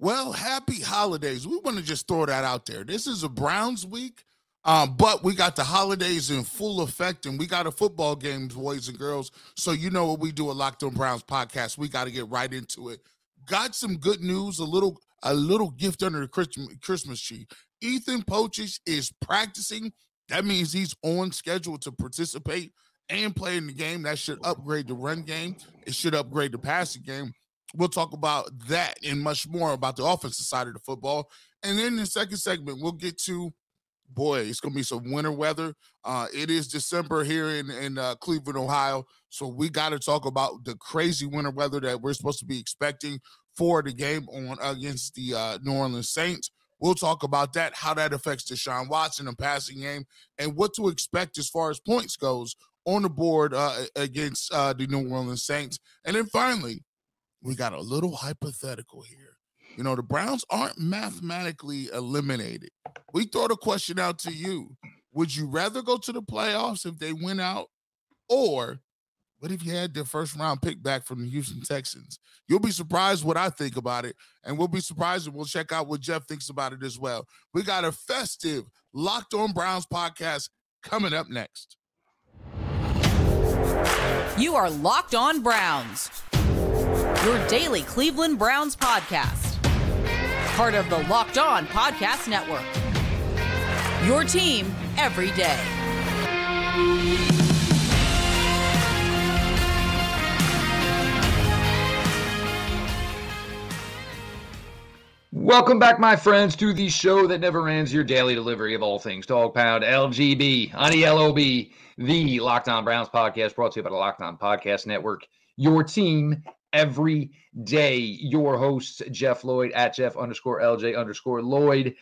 Well, happy holidays. We want to just throw that out there. This is a Browns week, um, but we got the holidays in full effect, and we got a football game, boys and girls. So you know what we do a Locked On Browns podcast. We got to get right into it. Got some good news, a little a little gift under the Christmas tree. Ethan Pocic is practicing. That means he's on schedule to participate and play in the game. That should upgrade the run game. It should upgrade the passing game. We'll talk about that and much more about the offensive side of the football. And then in the second segment, we'll get to boy, it's gonna be some winter weather. Uh, it is December here in in uh, Cleveland, Ohio, so we got to talk about the crazy winter weather that we're supposed to be expecting for the game on against the uh, New Orleans Saints. We'll talk about that, how that affects Deshaun Watson and passing game, and what to expect as far as points goes on the board uh, against uh, the New Orleans Saints. And then finally, we got a little hypothetical here. You know, the Browns aren't mathematically eliminated. We throw the question out to you. Would you rather go to the playoffs if they went out? Or what if you had the first round pick back from the Houston Texans? You'll be surprised what I think about it. And we'll be surprised and we'll check out what Jeff thinks about it as well. We got a festive Locked On Browns podcast coming up next. You are Locked On Browns your daily Cleveland Browns podcast. Part of the Locked On Podcast Network. Your team every day. Welcome back, my friends, to the show that never ends your daily delivery of all things Dog Pound, LGB, on LOB, the Locked On Browns podcast brought to you by the Locked On Podcast Network. Your team every day. Your host, Jeff Lloyd at Jeff underscore LJ underscore Lloyd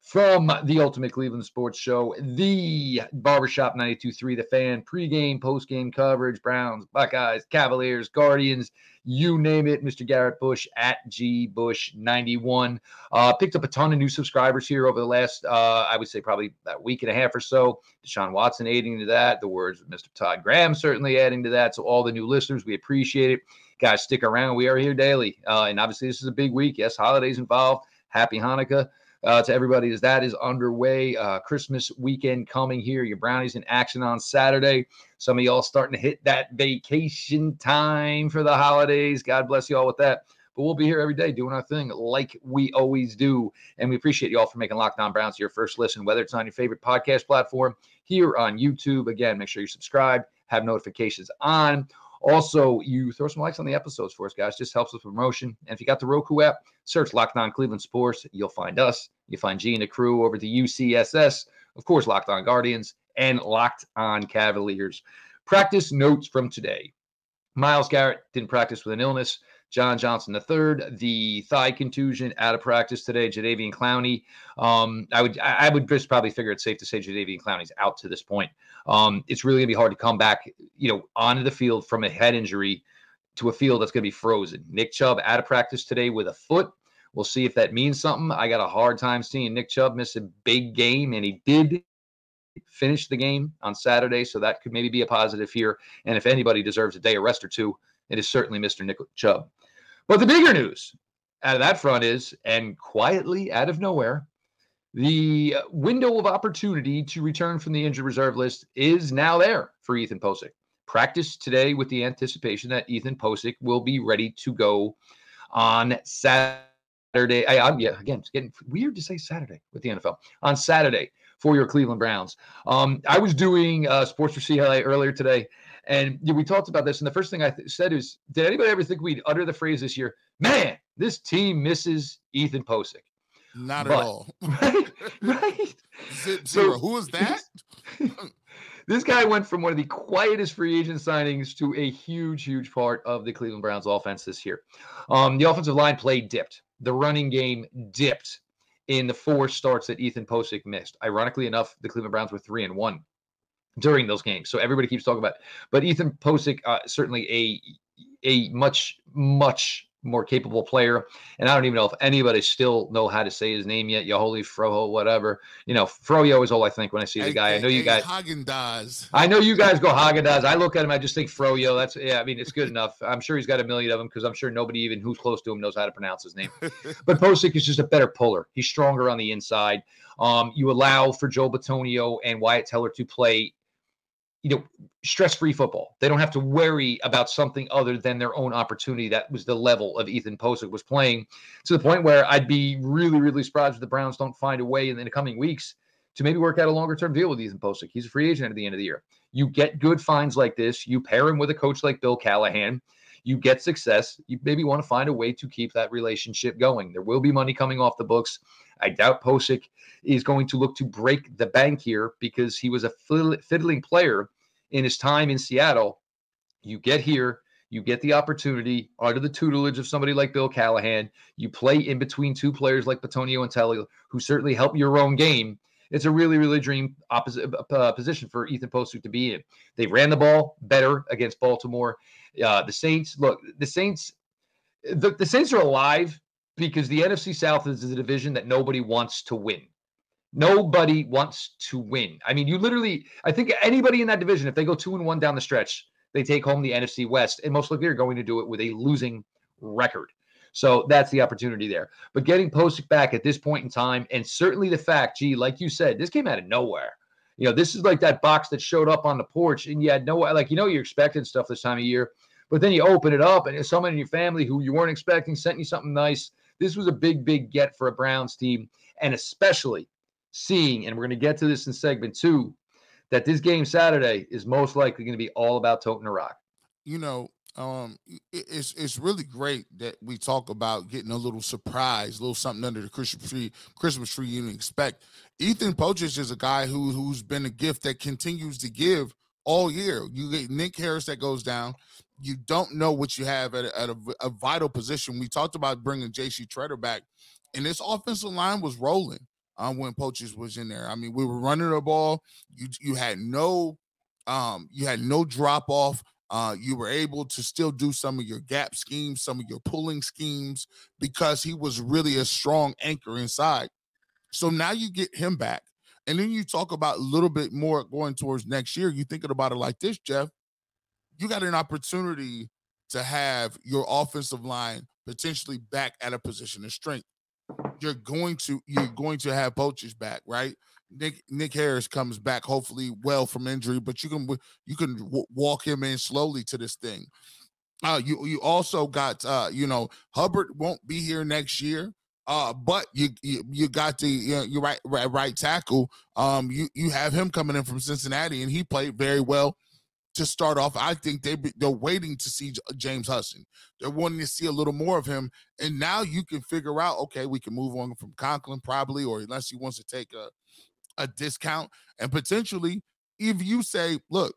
from the Ultimate Cleveland Sports Show, the Barbershop 92.3, the fan, pregame, postgame coverage, Browns, Buckeyes, Cavaliers, Guardians, you name it. Mr. Garrett Bush at G Bush 91. Uh, picked up a ton of new subscribers here over the last, uh, I would say, probably a week and a half or so. Deshaun Watson aiding to that. The words of Mr. Todd Graham certainly adding to that. So, all the new listeners, we appreciate it. Guys, stick around. We are here daily. Uh, and obviously, this is a big week. Yes, holidays involved. Happy Hanukkah uh, to everybody as that is underway. Uh, Christmas weekend coming here. Your brownies in action on Saturday. Some of y'all starting to hit that vacation time for the holidays. God bless you all with that. But we'll be here every day doing our thing like we always do. And we appreciate you all for making Locked On Browns your first listen, whether it's on your favorite podcast platform, here on YouTube. Again, make sure you subscribe, have notifications on also, you throw some likes on the episodes for us, guys. Just helps with promotion. And if you got the Roku app, search Locked On Cleveland Sports. You'll find us. You find G and the crew over to UCSS. Of course, Locked On Guardians and Locked On Cavaliers. Practice notes from today. Myles Garrett didn't practice with an illness. John Johnson III, the thigh contusion out of practice today. Jadeveon Clowney. Um, I would I would just probably figure it's safe to say Jadeveon Clowney's out to this point. Um, it's really gonna be hard to come back, you know, onto the field from a head injury to a field that's gonna be frozen. Nick Chubb out of practice today with a foot. We'll see if that means something. I got a hard time seeing Nick Chubb miss a big game, and he did finish the game on Saturday, so that could maybe be a positive here. And if anybody deserves a day of rest or two, it is certainly Mr. Nick Chubb. But the bigger news out of that front is, and quietly out of nowhere, the window of opportunity to return from the injured reserve list is now there for Ethan Pocic. Practice today with the anticipation that Ethan Pocic will be ready to go on Saturday. I, I, yeah, again, it's getting weird to say Saturday with the NFL on Saturday for your Cleveland Browns. Um, I was doing uh, Sports for CLE earlier today, and we talked about this. And the first thing I th- said is, did anybody ever think we'd utter the phrase this year, man, this team misses Ethan Pocic? Not but, at all. right? Right. Zero. So, Who is that? this guy went from one of the quietest free agent signings to a huge, huge part of the Cleveland Browns offense this year. Um, the offensive line play dipped. The running game dipped in the four starts that Ethan Pocic missed. Ironically enough, the Cleveland Browns were three and one during those games. So everybody keeps talking about it. But Ethan Pocic, uh, certainly a a much much more capable player. And I don't even know if anybody still know how to say his name yet. Yaholi Froho, whatever. You know, Froyo is all I think when I see the guy. I know you guys. Häagen-Dazs. I know you guys go Häagen-Dazs. I look at him, I just think Froyo. That's yeah. I mean, it's good enough. I'm sure he's got a million of them because I'm sure nobody even who's close to him knows how to pronounce his name. but Pocic is just a better puller. He's stronger on the inside. Um, you allow for Joe Bitonio and Wyatt Teller to play you know, stress-free football. They don't have to worry about something other than their own opportunity. That was the level of Ethan Pocic was playing to the point where I'd be really, really surprised if the Browns don't find a way in, the coming weeks to maybe work out a longer-term deal with Ethan Pocic. He's a free agent at the end of the year. You get good finds like this. You pair him with a coach like Bill Callahan. You get success. You maybe want to find a way to keep that relationship going. There will be money coming off the books. I doubt Pocic is going to look to break the bank here because he was a fiddling player in his time in Seattle. You get here, you get the opportunity under the tutelage of somebody like Bill Callahan. You play in between two players like Bitonio and Telly, who certainly help your own game. It's a really, really dream opposite uh, position for Ethan Pocic to be in. They ran the ball better against Baltimore. Uh, the Saints, look, the Saints, the, the Saints are alive because the NFC South is a division that nobody wants to win. Nobody wants to win. I mean, you literally, I think anybody in that division, if they go two and one down the stretch, they take home the NFC West, and most likely are going to do it with a losing record. So that's the opportunity there. But getting Pocic back at this point in time, and certainly the fact, gee, like you said, this came out of nowhere. You know, this is like that box that showed up on the porch, and you had no, like, you know, you're expecting stuff this time of year, but then you open it up, and someone in your family who you weren't expecting sent you something nice. This was a big, big get for a Browns team, and especially seeing, and we're going to get to this in segment two, that this game Saturday is most likely going to be all about toting a rock. You know, um, it's it's really great that we talk about getting a little surprise, a little something under the Christmas tree. Christmas tree you didn't expect. Ethan Pocic is a guy who who's been a gift that continues to give all year. You get Nick Harris that goes down. You don't know what you have at, a, at a, a vital position. We talked about bringing J.C. Tretter back, and this offensive line was rolling um, when Pocic was in there. I mean, we were running the ball. You you had no um, you had no drop off. Uh, you were able to still do some of your gap schemes, some of your pulling schemes, because he was really a strong anchor inside. So now you get him back. And then you talk about a little bit more going towards next year. You thinking about it like this, Jeff. You got an opportunity to have your offensive line potentially back at a position of strength you're going to you're going to have Pocic back, right? Nick Nick Harris comes back hopefully well from injury, but you can you can w- walk him in slowly to this thing. Uh, you you also got uh, you know Hubbard won't be here next year. Uh, but you, you you got the you know, your right, right right tackle. Um, you you have him coming in from Cincinnati, and he played very well to start off. I think they they're waiting to see James Hudson. They're wanting to see a little more of him, and now you can figure out. Okay, we can move on from Conklin probably, or unless he wants to take a a discount, and potentially, if you say, look,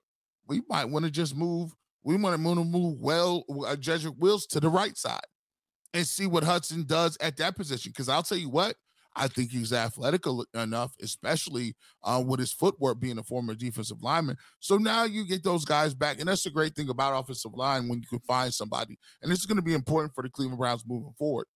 we might want to just move. We want to move well, uh, Jedrick Wills to the right side, and see what Hudson does at that position. Because I'll tell you what, I think he's athletic enough, especially uh, with his footwork being a former defensive lineman. So now you get those guys back. And that's the great thing about offensive line when you can find somebody. And this is going to be important for the Cleveland Browns moving forward.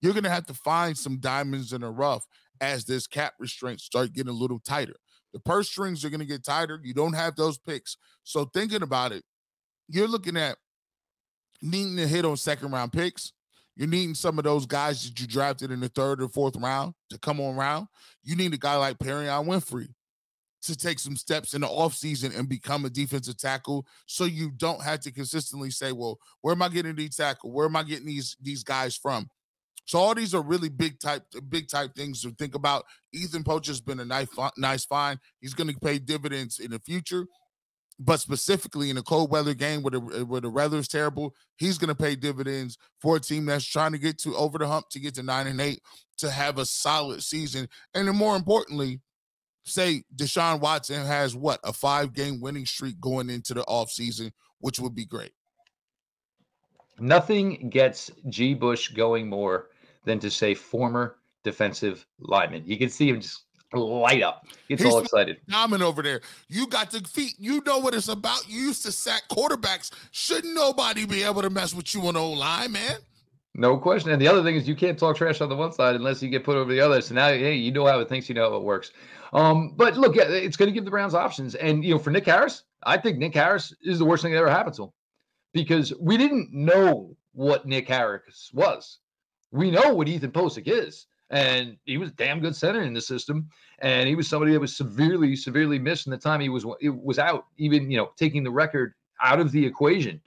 You're going to have to find some diamonds in the rough as this cap restraints start getting a little tighter. The purse strings are going to get tighter. You don't have those picks. So thinking about it, you're looking at needing to hit on second round picks you're needing some of those guys that you drafted in the third or fourth round to come on round. You need a guy like Perrion Winfrey to take some steps in the offseason and become a defensive tackle so you don't have to consistently say, well, where am I getting these tackle? Where am I getting these these guys from? So all these are really big type big type things to think about. Ethan Pocic has been a nice nice find. He's going to pay dividends in the future but specifically in a cold weather game where the where the weather is terrible, he's going to pay dividends for a team that's trying to get to over the hump to get to nine and eight to have a solid season, and then more importantly, say Deshaun Watson has what a five game winning streak going into the off season, which would be great. Nothing gets G. Bush going more than to say former defensive lineman. You can see him just light up. Gets He's all excited. Diamond over there. You got the feet. You know what it's about. You used to sack quarterbacks. Shouldn't nobody be able to mess with you on the old line, man? No question. And the other thing is you can't talk trash on the one side unless you get put over the other. So now, hey, you know how it thinks, you know how it works. Um, but look, it's going to give the Browns options. And you know, for Nick Harris, I think Nick Harris is the worst thing that ever happened to him because we didn't know what Nick Harris was. We know what Ethan Pocic is. And he was damn good center in the system. And he was somebody that was severely, severely missed in the time he was it was out, even you know, taking the record out of the equation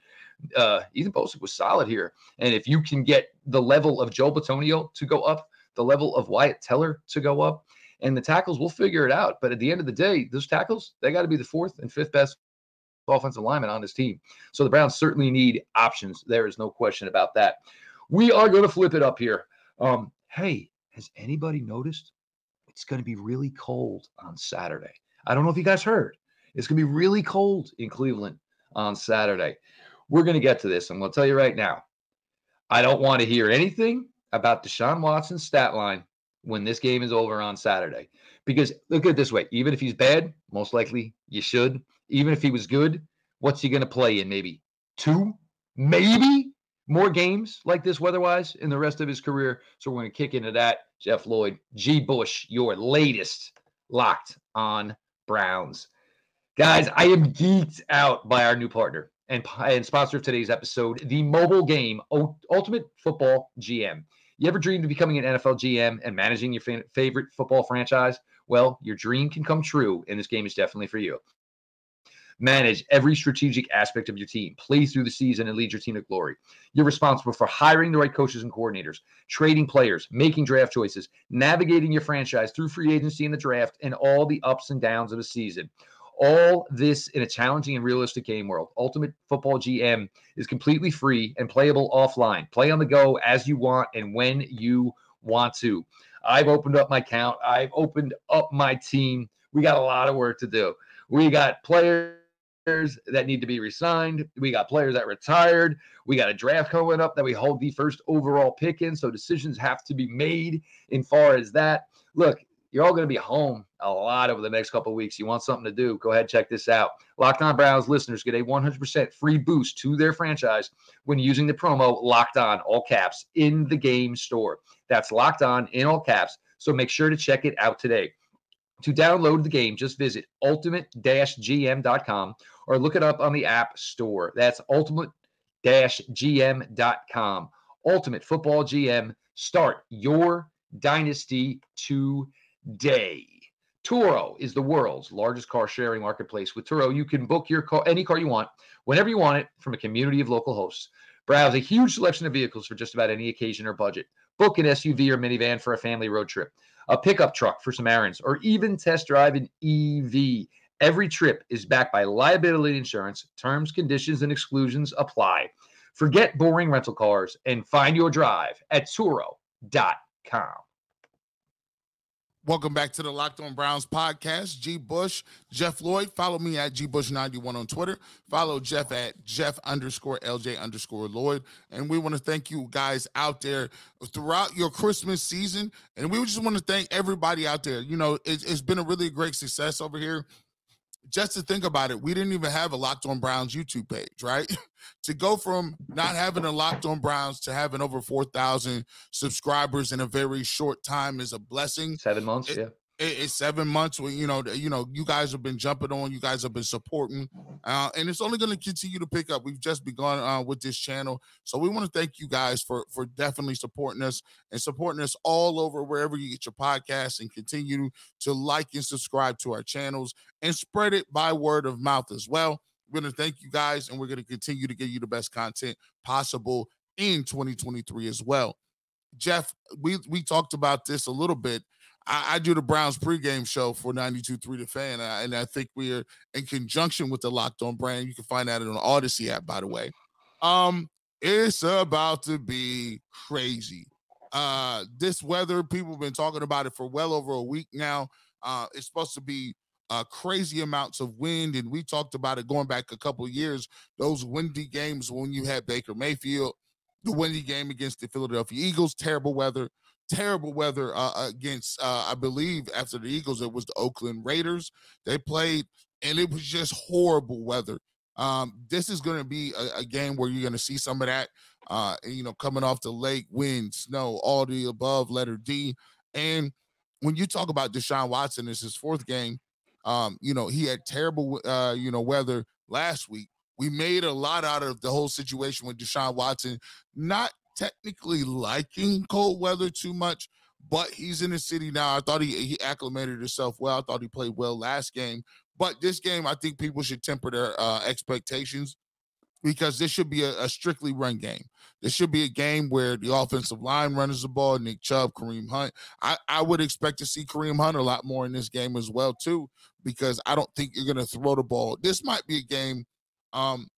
uh, Ethan Pocic was solid here. And if you can get the level of Joe Bitonio to go up, the level of Wyatt Teller to go up, and the tackles, we'll figure it out. But at the end of the day, those tackles, they got to be the fourth and fifth best offensive lineman on this team. So the Browns certainly need options. There is no question about that. We are going to flip it up here. Um, hey, has anybody noticed? It's going to be really cold on Saturday. I don't know if you guys heard. It's going to be really cold in Cleveland on Saturday. We're going to get to this. I'm going to tell you right now. I don't want to hear anything about Deshaun Watson's stat line when this game is over on Saturday. Because look at it this way even if he's bad, most likely you should. Even if he was good, what's he going to play in? Maybe two, maybe more games like this weather wise in the rest of his career. So we're going to kick into that. Jeff Lloyd, G. Bush, your latest locked on Browns. Guys, I am geeked out by our new partner and, and sponsor of today's episode, the mobile game Ultimate Football GM. You ever dreamed of becoming an NFL GM and managing your fa- favorite football franchise? Well, your dream can come true, and this game is definitely for you. Manage every strategic aspect of your team, play through the season, and lead your team to glory. You're responsible for hiring the right coaches and coordinators, trading players, making draft choices, navigating your franchise through free agency and the draft, and all the ups and downs of a season. All this in a challenging and realistic game world. Ultimate Football GM is completely free and playable offline. Play on the go as you want and when you want to. I've opened up my account. I've opened up my team. We got a lot of work to do. We got players that need to be resigned. We got players that retired. We got a draft coming up that we hold the first overall pick in. So decisions have to be made in far as that. Look, you're all going to be home a lot over the next couple weeks. You want something to do, go ahead, check this out. Locked On Browns listeners get a 100% free boost to their franchise when using the promo Locked On, all caps, in the game store. That's Locked On in all caps. So make sure to check it out today. To download the game, just visit ultimate-gm.com or look it up on the App Store. That's ultimate-gm.com. Ultimate Football GM. Start your dynasty today. Turo is the world's largest car sharing marketplace. With Turo, you can book your car, any car you want, whenever you want it, from a community of local hosts. Browse a huge selection of vehicles for just about any occasion or budget. Book an SUV or minivan for a family road trip, a pickup truck for some errands, or even test drive an EV. Every trip is backed by liability insurance. Terms, conditions, and exclusions apply. Forget boring rental cars and find your drive at Turo.com. Welcome back to the Locked On Browns podcast. G. Bush, Jeff Lloyd. Follow me at G Bush 91 on Twitter. Follow Jeff at Jeff underscore LJ underscore Lloyd. And we want to thank you guys out there throughout your Christmas season. And we just want to thank everybody out there. You know, it, it's been a really great success over here just to think about it, we didn't even have a Locked On Browns YouTube page, right? to go from not having a Locked On Browns to having over 4,000 subscribers in a very short time is a blessing. Seven months, it, yeah it's seven months where you know you know you guys have been jumping on you guys have been supporting uh, and it's only going to continue to pick up. We've just begun uh, with this channel. So we want to thank you guys for for definitely supporting us and supporting us all over wherever you get your podcasts and continue to like and subscribe to our channels and spread it by word of mouth as well. We're going to thank you guys and we're going to continue to give you the best content possible in 2023 as well. Jeff we we talked about this a little bit I, I do the Browns pregame show for 92.3 The Fan, and I, and I think we're in conjunction with the Locked On brand. You can find that on Audacy app, by the way. Um, it's about to be crazy. Uh, this weather, people have been talking about it for well over a week now. Uh, it's supposed to be uh, crazy amounts of wind, and we talked about it going back a couple years. Those windy games when you had Baker Mayfield, the windy game against the Philadelphia Eagles, terrible weather terrible weather uh, against, uh, I believe, after the Eagles, it was the Oakland Raiders. They played, and it was just horrible weather. Um, this is going to be a, a, game where you're going to see some of that. Uh, you know, coming off the lake, wind, snow, all the above, letter D. And when you talk about Deshaun Watson, it's his fourth game. Um, you know, he had terrible, uh, you know, weather last week. We made a lot out of the whole situation with Deshaun Watson, not technically liking cold weather too much, but he's in the city now. I thought he, he acclimated himself well. I thought he played well last game. But this game, I think people should temper their uh, expectations because this should be a, a, strictly run game. This should be a game where the offensive line runs the ball. Nick Chubb, Kareem Hunt. I, I would expect to see Kareem Hunt a lot more in this game as well too, because I don't think you're going to throw the ball. This might be a game um,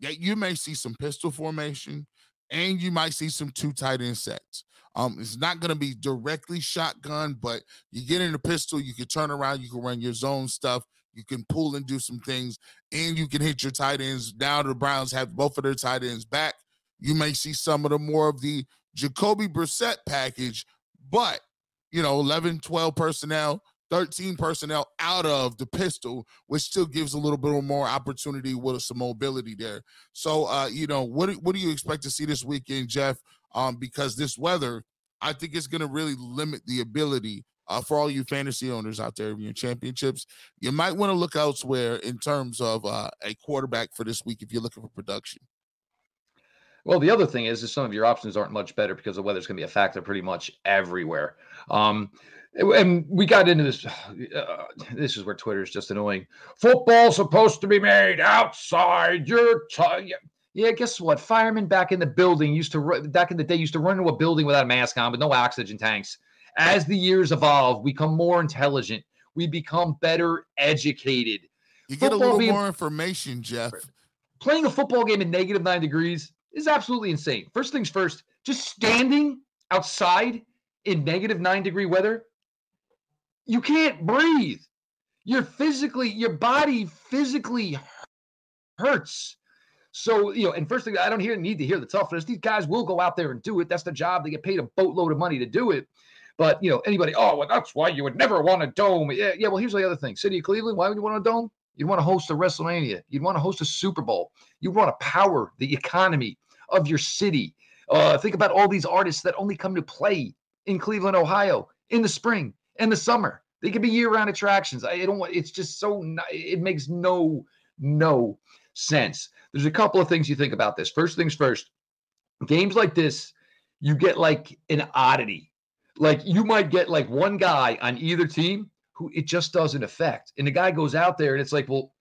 that you may see some pistol formation and you might see some two tight end sets. Um, it's not going to be directly shotgun, but you get in a pistol, you can turn around, you can run your zone stuff, you can pull and do some things, and you can hit your tight ends. Now the Browns have both of their tight ends back. You may see some of the more of the Jacoby Brissett package, but you know, 11, 12 personnel, 13 personnel out of the pistol, which still gives a little bit more opportunity with some mobility there. So, uh, you know, what what do you expect to see this weekend, Jeff? Um, because this weather, I think it's going to really limit the ability uh, for all you fantasy owners out there in your championships. You might want to look elsewhere in terms of uh, a quarterback for this week if you're looking for production. Well, the other thing is, is some of your options aren't much better because the weather's going to be a factor pretty much everywhere. Um, and we got into this. Uh, this is where Twitter is just annoying. Football's supposed to be made outside your time. Yeah, guess what? Firemen back in the building used to back in the day used to run into a building without a mask on, with no oxygen tanks. As the years evolve, we become more intelligent. We become better educated. You get football a little being, more information, Jeff. Playing a football game in negative nine degrees is absolutely insane. First things first, just standing outside in negative nine degree weather you can't breathe. You're physically, your body physically hurts. So, you know, and first thing, I don't hear need to hear the toughness. These guys will go out there and do it. That's the job. They get paid a boatload of money to do it. But, you know, anybody, oh, well, that's why you would never want a dome. Yeah, yeah. Well, here's the other thing City of Cleveland, why would you want a dome? You'd want to host a WrestleMania. You'd want to host a Super Bowl. You want to power the economy of your city. Uh, think about all these artists that only come to play in Cleveland, Ohio in the spring and the summer. They could be year-round attractions. I don't want. It's just so. It makes no no sense. There's a couple of things you think about this. First things first. Games like this, you get like an oddity. Like you might get like one guy on either team who it just doesn't affect, and the guy goes out there and it's like, well,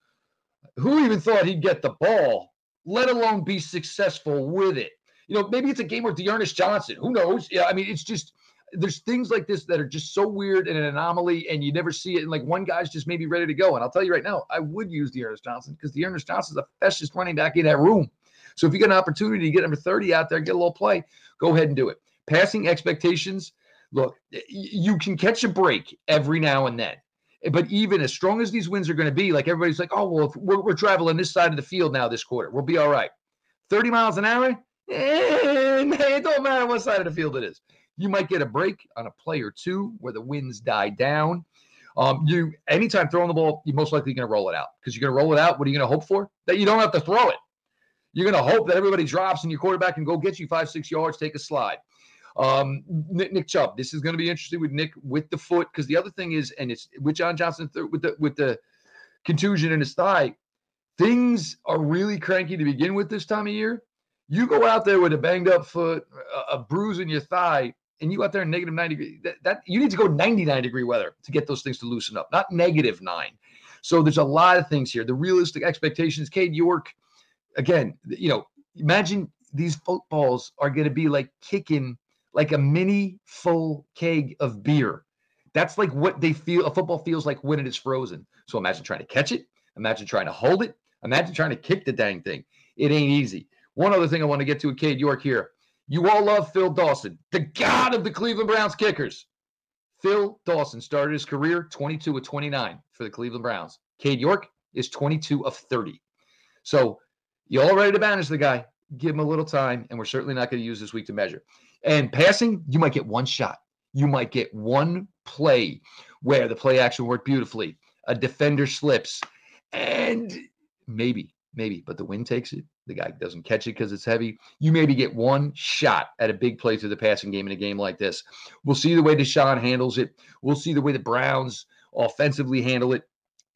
who even thought he'd get the ball, let alone be successful with it? You know, maybe it's a game where D'Ernest Johnson. Who knows? Yeah, I mean, it's just there's things like this that are just so weird and an anomaly, and you never see it. And like one guy's just maybe ready to go. And I'll tell you right now, I would use D'Ernest Johnson because D'Ernest Johnson's the fastest running back in that room. So if you get an opportunity to get number 30 out there, get a little play, go ahead and do it. Passing expectations, look, you can catch a break every now and then. But even as strong as these wins are going to be, like everybody's like, oh, well, we're, we're traveling this side of the field now this quarter. We'll be all right. 30 miles an hour, eh, it don't matter what side of the field it is. You might get a break on a play or two where the winds die down. Um, you anytime throwing the ball, you're most likely going to roll it out because you're going to roll it out. What are you going to hope for? That you don't have to throw it. You're going to hope that everybody drops and your quarterback can go get you five, six yards, take a slide. Um, Nick, Nick Chubb. This is going to be interesting with Nick with the foot because the other thing is, and it's with John Johnson with the with the contusion in his thigh. Things are really cranky to begin with this time of year. You go out there with a banged up foot, a, a bruise in your thigh, and you out there in negative 90 degree, that, that you need to go 99 degree weather to get those things to loosen up, not negative nine. So there's a lot of things here. The realistic expectations, Cade York, again, you know, imagine these footballs are going to be like kicking like a mini full keg of beer. That's like what they feel a football feels like when it is frozen. So imagine trying to catch it, imagine trying to hold it, imagine trying to kick the dang thing. It ain't easy. One other thing I want to get to with Cade York here. You all love Phil Dawson, the god of the Cleveland Browns kickers. Phil Dawson started his career 22 of 29 for the Cleveland Browns. Cade York is 22 of 30. So you all ready to banish the guy? Give him a little time, and we're certainly not going to use this week to measure. And passing, you might get one shot. You might get one play where the play action worked beautifully. A defender slips, and maybe maybe, but the wind takes it. The guy doesn't catch it because it's heavy. You maybe get one shot at a big play through the passing game in a game like this. We'll see the way Deshaun handles it. We'll see the way the Browns offensively handle it.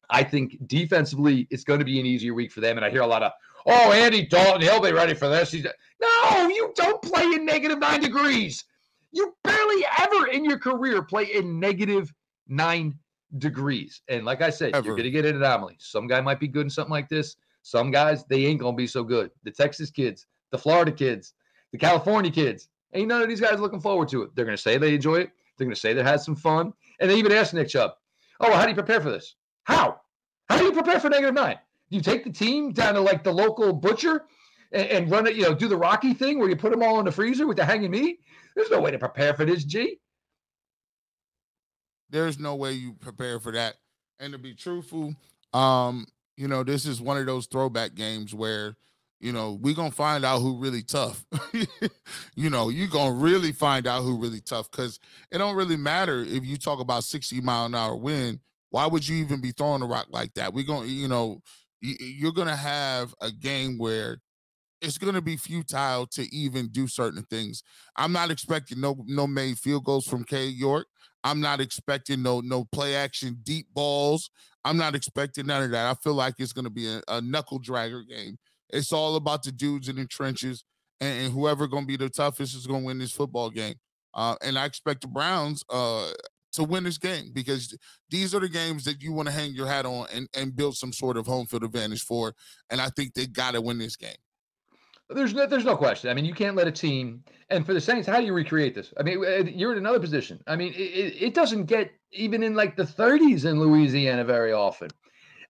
I think defensively, it's going to be an easier week for them. And I hear a lot of, oh, Andy Dalton, he'll be ready for this. He's no, you don't play in negative nine degrees. You barely ever in your career play in negative nine degrees. And like I said, Ever. you're going to get an anomaly. Some guy might be good in something like this. Some guys, they ain't going to be so good. The Texas kids, the Florida kids, the California kids, ain't none of these guys looking forward to it. They're going to say they enjoy it. They're going to say they had some fun. And they even asked Nick Chubb, oh, well, how do you prepare for this? How? How do you prepare for negative nine? Do you take the team down to like the local butcher and, and run it, you know, do the Rocky thing where you put them all in the freezer with the hanging meat? There's no way to prepare for this, G. There's no way you prepare for that. And to be truthful, um, you know, this is one of those throwback games where, you know, we're gonna find out who really tough. you know, you're gonna really find out who really tough because it don't really matter if you talk about 60 mile an hour wind. Why would you even be throwing a rock like that? We're gonna, you know, you're gonna have a game where it's going to be futile to even do certain things. I'm not expecting no no made field goals from Cade York. I'm not expecting no no play action deep balls. I'm not expecting none of that. I feel like it's going to be a, a, knuckle dragger game. It's all about the dudes in the trenches, and, and whoever going to be the toughest is going to win this football game. Uh, and I expect the Browns uh, to win this game because these are the games that you want to hang your hat on and, and build some sort of home field advantage for. And I think they got to win this game. There's no, there's no question. I mean, you can't let a team. And for the Saints, how do you recreate this? I mean, uh, you're in another position. I mean, it, it doesn't get even in like the 30s in Louisiana very often.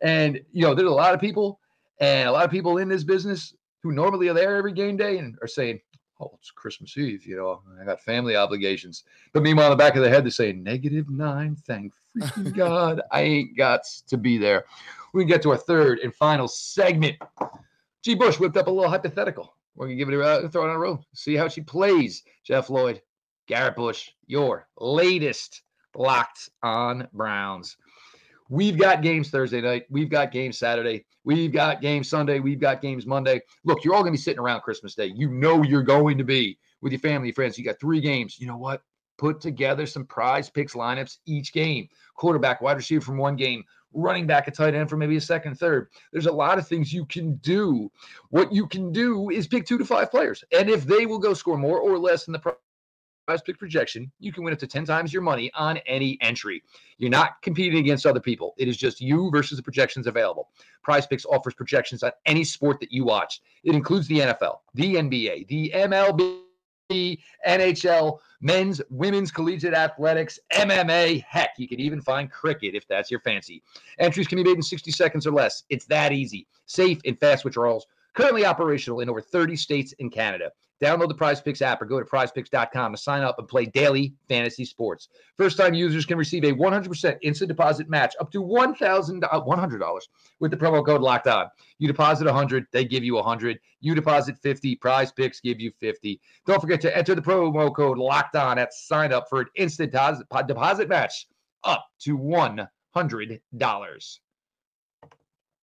And you know, there's a lot of people and a lot of people in this business who normally are there every game day and are saying, "Oh, it's Christmas Eve. You know, I got family obligations." But meanwhile, in the back of their head, they're saying, "Negative nine. Thank freaking God, I ain't got to be there." We can get to our third and final segment G. Bush whipped up a little hypothetical. We're gonna give it a uh, throw it on a roll. See how she plays. Jeff Lloyd, Garrett Bush, your latest locked on Browns. We've got games Thursday night. We've got games Saturday. We've got games Sunday. We've got games Monday. Look, you're all going to be sitting around Christmas Day. You know you're going to be with your family, friends. You got three games. You know what? Put together some prize picks lineups each game. Quarterback, wide receiver from one game, running back, a tight end for maybe a second, third. There's a lot of things you can do. What you can do is pick two to five players. And if they will go score more or less than the prize pick projection, you can win up to 10 times your money on any entry. You're not competing against other people. It is just you versus the projections available. Prize Picks offers projections on any sport that you watch. It includes the NFL, the NBA, the MLB NHL, men's, women's collegiate athletics, MMA. Heck, you can even find cricket if that's your fancy. Entries can be made in 60 seconds or less. It's that easy. Safe and fast withdrawals. Currently operational in over 30 states and Canada. Download the Prize Picks app or go to prizepicks.com to sign up and play daily fantasy sports. First time users can receive a 100% instant deposit match up to $1,100 uh, with the promo code locked on. You deposit 100, they give you 100. You deposit 50, Prize Picks give you 50. Don't forget to enter the promo code locked on at sign up for an instant deposit match up to $100.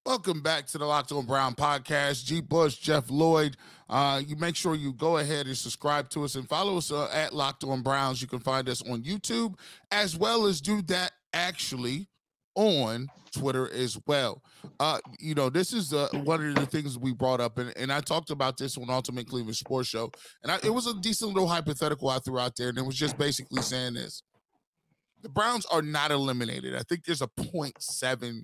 Welcome back to the Locked On Brown podcast. G. Bush, Jeff Lloyd. Uh, you make sure you go ahead and subscribe to us and follow us uh, at Locked On Browns. You can find us on YouTube as well as do that actually on Twitter as well. Uh, you know, this is uh, one of the things we brought up, and, and I talked about this on Ultimate Cleveland Sports Show, and I, it was a decent little hypothetical I threw out there, and it was just basically saying this: the Browns are not eliminated. I think there's a 0.7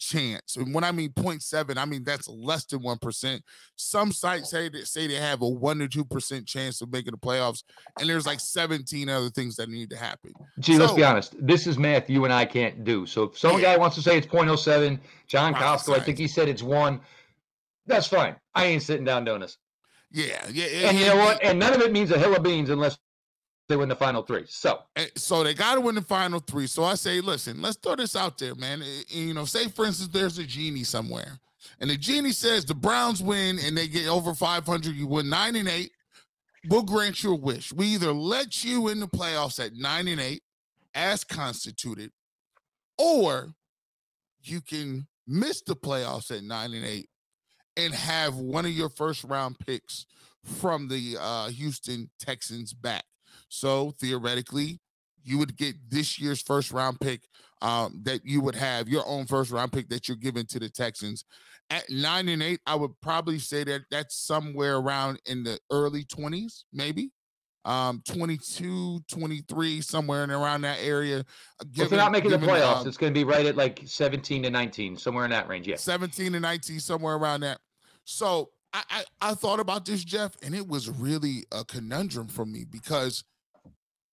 chance. And when I mean 0.7, I mean that's less than 1%. Some sites say that say they have a 1 to 2% chance of making the playoffs, and there's like 17 other things that need to happen. Gee, so, let's be honest. This is math you and I can't do. So if some yeah. guy wants to say it's 0.07, John right, Costco, I think he said it's one. That's fine. I ain't sitting down doing this. Yeah, yeah, and you know what? And none of it means a hill of beans unless they win the final three. So, eh, so they got to win the final three. So I say, listen, let's throw this out there, man. Eh, eh, you know, say for instance, there's a genie somewhere, and the genie says the Browns win and they get over 500. You win nine and eight. We'll grant you a wish. We either let you in the playoffs at nine and eight, as constituted, or you can miss the playoffs at nine and eight and have one of your first round picks from the uh, Houston Texans back. So theoretically, you would get this year's first round pick um, that you would have your own first round pick that you're giving to the Texans. At nine and eight, I would probably say that that's somewhere around in the early 20s, maybe. Um 22 23 somewhere in around that area uh, given, if they're not making given, the playoffs um, it's going to be right at like 17 to 19 somewhere in that range yeah. 17 to 19 somewhere around that. So I, I i thought about this jeff and it was really a conundrum for me because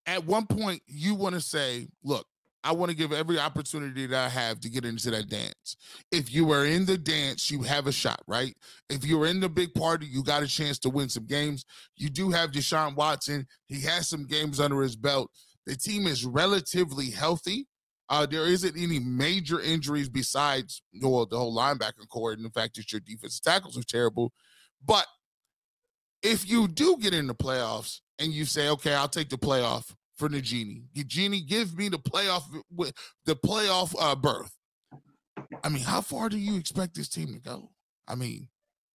at one point you want to say, look, I want to give every opportunity that I have to get into that dance. If you are in the dance, you have a shot, right? If you're in the big party, you got a chance to win some games. You do have Deshaun Watson. He has some games under his belt. The team is relatively healthy. Uh, there isn't any major injuries besides well, the whole linebacker core and the fact that your defensive tackles are terrible. But if you do get in the playoffs and you say, okay, I'll take the playoff for Najini. Genie, give me the playoff with the playoff uh, berth. I mean, how far do you expect this team to go? I mean,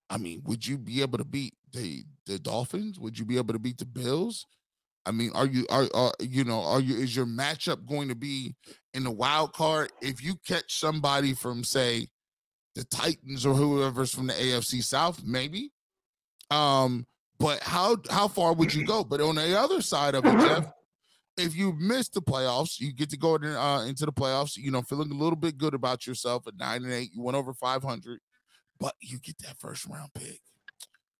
I mean, would you be able to beat the the Dolphins? Would you be able to beat the Bills? I mean, are you are, are you know are you is your matchup going to be in the wild card if you catch somebody from say the Titans or whoever's from the AFC South, maybe. Um, but how how far would you go? But on the other side of it, Jeff, if you miss the playoffs, you get to go in, uh, into the playoffs. You know, feeling a little bit good about yourself at nine and eight. You went over five hundred, but you get that first round pick,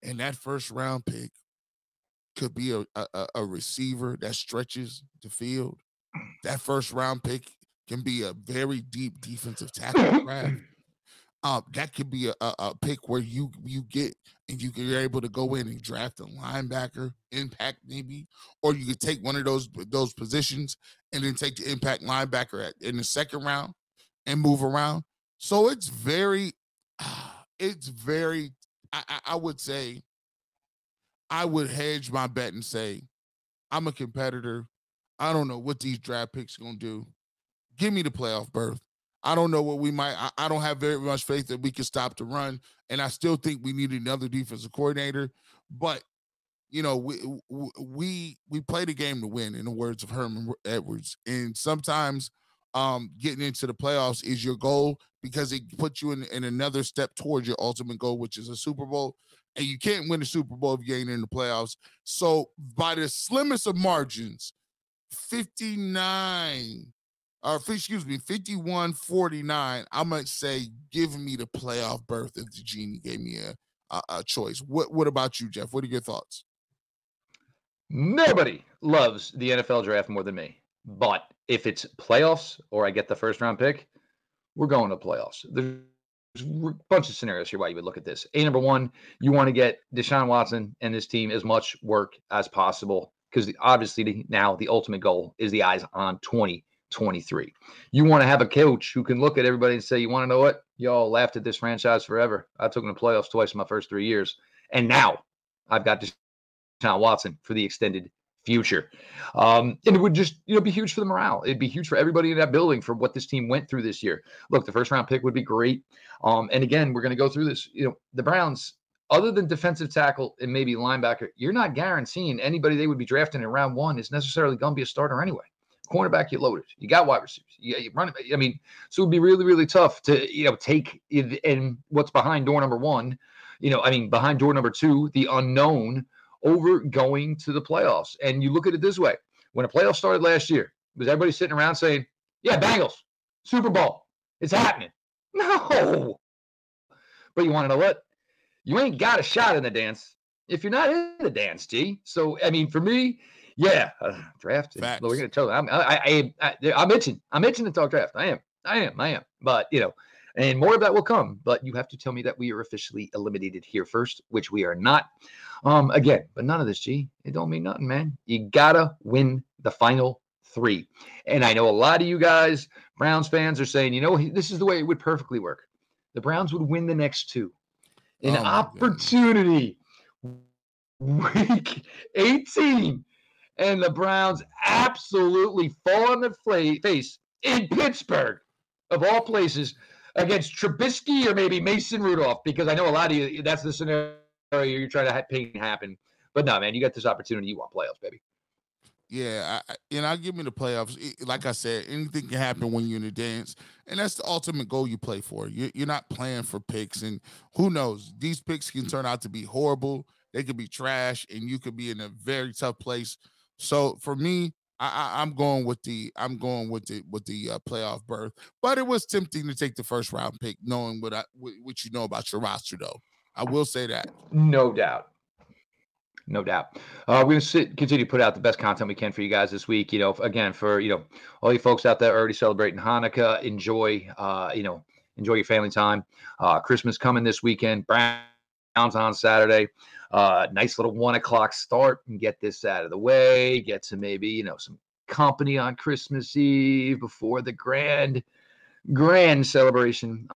and that first round pick could be a, a, a receiver that stretches the field. That first round pick can be a very deep defensive tackle draft um, that could be a, a, a, pick where you you get and you you're able to go in and draft a linebacker impact maybe, or you could take one of those those positions and then take the impact linebacker at, in the second round and move around. So it's very, it's very. I, I would say, I would hedge my bet and say, I'm a competitor. I don't know what these draft picks gonna do. Give me the playoff berth. I don't know what we might. I, I, don't have very much faith that we can stop the run, and I still think we need another defensive coordinator. But you know, we we we play the game to win, in the words of Herman Edwards. And sometimes, um, getting into the playoffs is your goal because it puts you in, in another step towards your ultimate goal, which is a Super Bowl. And you can't win a Super Bowl if you ain't in the playoffs. So, by the slimmest of margins, 59 or excuse me, 51 49, I might say give me the playoff berth if the genie gave me a, a, a, choice. What what about you, Jeff? What are your thoughts? Nobody loves the NFL draft more than me. But if it's playoffs or I get the first round pick, we're going to playoffs. There's a bunch of scenarios here why you would look at this. A number one, you want to get Deshaun Watson and his team as much work as possible because obviously now the ultimate goal is the eyes on 20 23. You want to have a coach who can look at everybody and say, You want to know what? Y'all laughed at this franchise forever. I took them to playoffs twice in my first three years. And now I've got Deshaun Watson for the extended future. Um, and it would just, you know, be huge for the morale. It'd be huge for everybody in that building for what this team went through this year. Look, the first round pick would be great. Um, and again, we're going to go through this. You know, the Browns, other than defensive tackle and maybe linebacker, you're not guaranteeing anybody they would be drafting in round one is necessarily going to be a starter anyway cornerback, you loaded. You got wide receivers. You, you run it. I mean, so it'd be really, really tough to you know take and what's behind door number one. You know, I mean, behind door number two, the unknown over going to the playoffs. And you look at it this way: when a playoff started last year, was everybody sitting around saying, "Yeah, Bengals, Super Bowl, it's happening"? No. But you want to know what? You ain't got a shot in the dance if you're not in the dance, G. So I mean, for me, yeah, uh, draft. Facts. We're going to tell them. I, I, I, I'm itching. I'm itching to talk draft. I am. I am. I am. But you know, and more of that will come. But you have to tell me that we are officially eliminated here first, which we are not. Um, again, but none of this, G. It don't mean nothing, man. You gotta win the final three. And I know a lot of you guys, Browns fans, are saying, you know, this is the way it would perfectly work. The Browns would win the next two. An oh opportunity. Week 18 and the Browns absolutely fall on their face in Pittsburgh, of all places, against Trubisky or maybe Mason Rudolph? Because I know a lot of you, that's the scenario you're trying to paint happen. But no, man, you got this opportunity. You want playoffs, baby. Yeah, I, and I'll give me the playoffs. Like I said, anything can happen when you're in the dance, and that's the ultimate goal you play for. You're not playing for picks, and who knows? These picks can turn out to be horrible. They could be trash, and you could be in a very tough place. So for me, I, am going with the I'm going with the with the uh, playoff berth. But it was tempting to take the first round pick, knowing what I what you know about your roster, though. I will say that. No doubt no doubt. Uh, we're going to continue to put out the best content we can for you guys this week. You know, again, for you know all you folks out there already celebrating Hanukkah, enjoy. Uh, you know, enjoy your family time. Uh, Christmas coming this weekend. Browns on Saturday. Uh, nice little one o'clock start and get this out of the way. Get to maybe you know some company on Christmas Eve before the grand grand celebration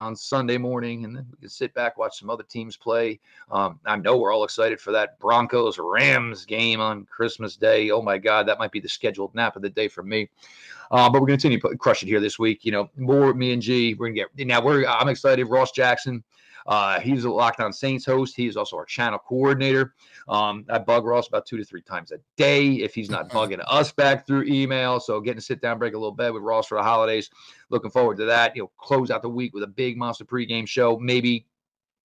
on Sunday morning, and then we can sit back, watch some other teams play. Um, I know we're all excited for that Broncos Rams game on Christmas Day. Oh my God, that might be the scheduled nap of the day for me. Uh, but we're going to continue to crush it here this week. You know, more me and G. We're going to get now. We're I'm excited. Ross Jackson uh, he's a Locked On Saints host. He's also our channel coordinator. Um, I bug Ross about two to three times a day if he's not bugging us back through email. So getting to sit down, break a little bed with Ross for the holidays. Looking forward to that. You know, close out the week with a big monster pregame show. Maybe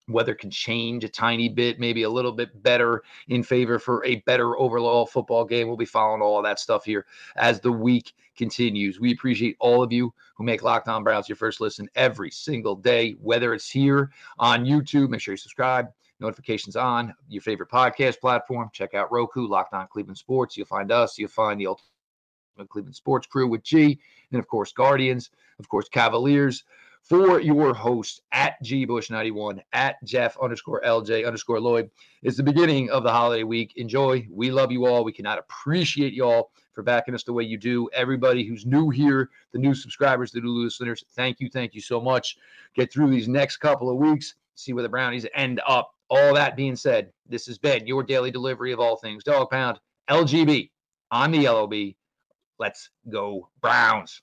weather can change a tiny bit, maybe a little bit better in favor for a better overall football game. We'll be following all of that stuff here as the week continues. We appreciate all of you who make Locked On Browns your first listen every single day, whether it's here on YouTube. Make sure you subscribe. Notifications on your favorite podcast platform. Check out Roku, Locked On Cleveland Sports. You'll find us. You'll find the Ultimate Cleveland Sports Crew with G, and of course Guardians, of course Cavaliers for your host at gbush91 at jeff underscore lj underscore lloyd it's the beginning of the holiday week. Enjoy. We love you all. We cannot appreciate y'all for backing us the way you do. Everybody who's new here the new subscribers the new listeners thank you thank you so much. Get through these next couple of weeks see where the brownies end up. All that being said this has been your daily delivery of all things dog pound lgb on the lob let's go browns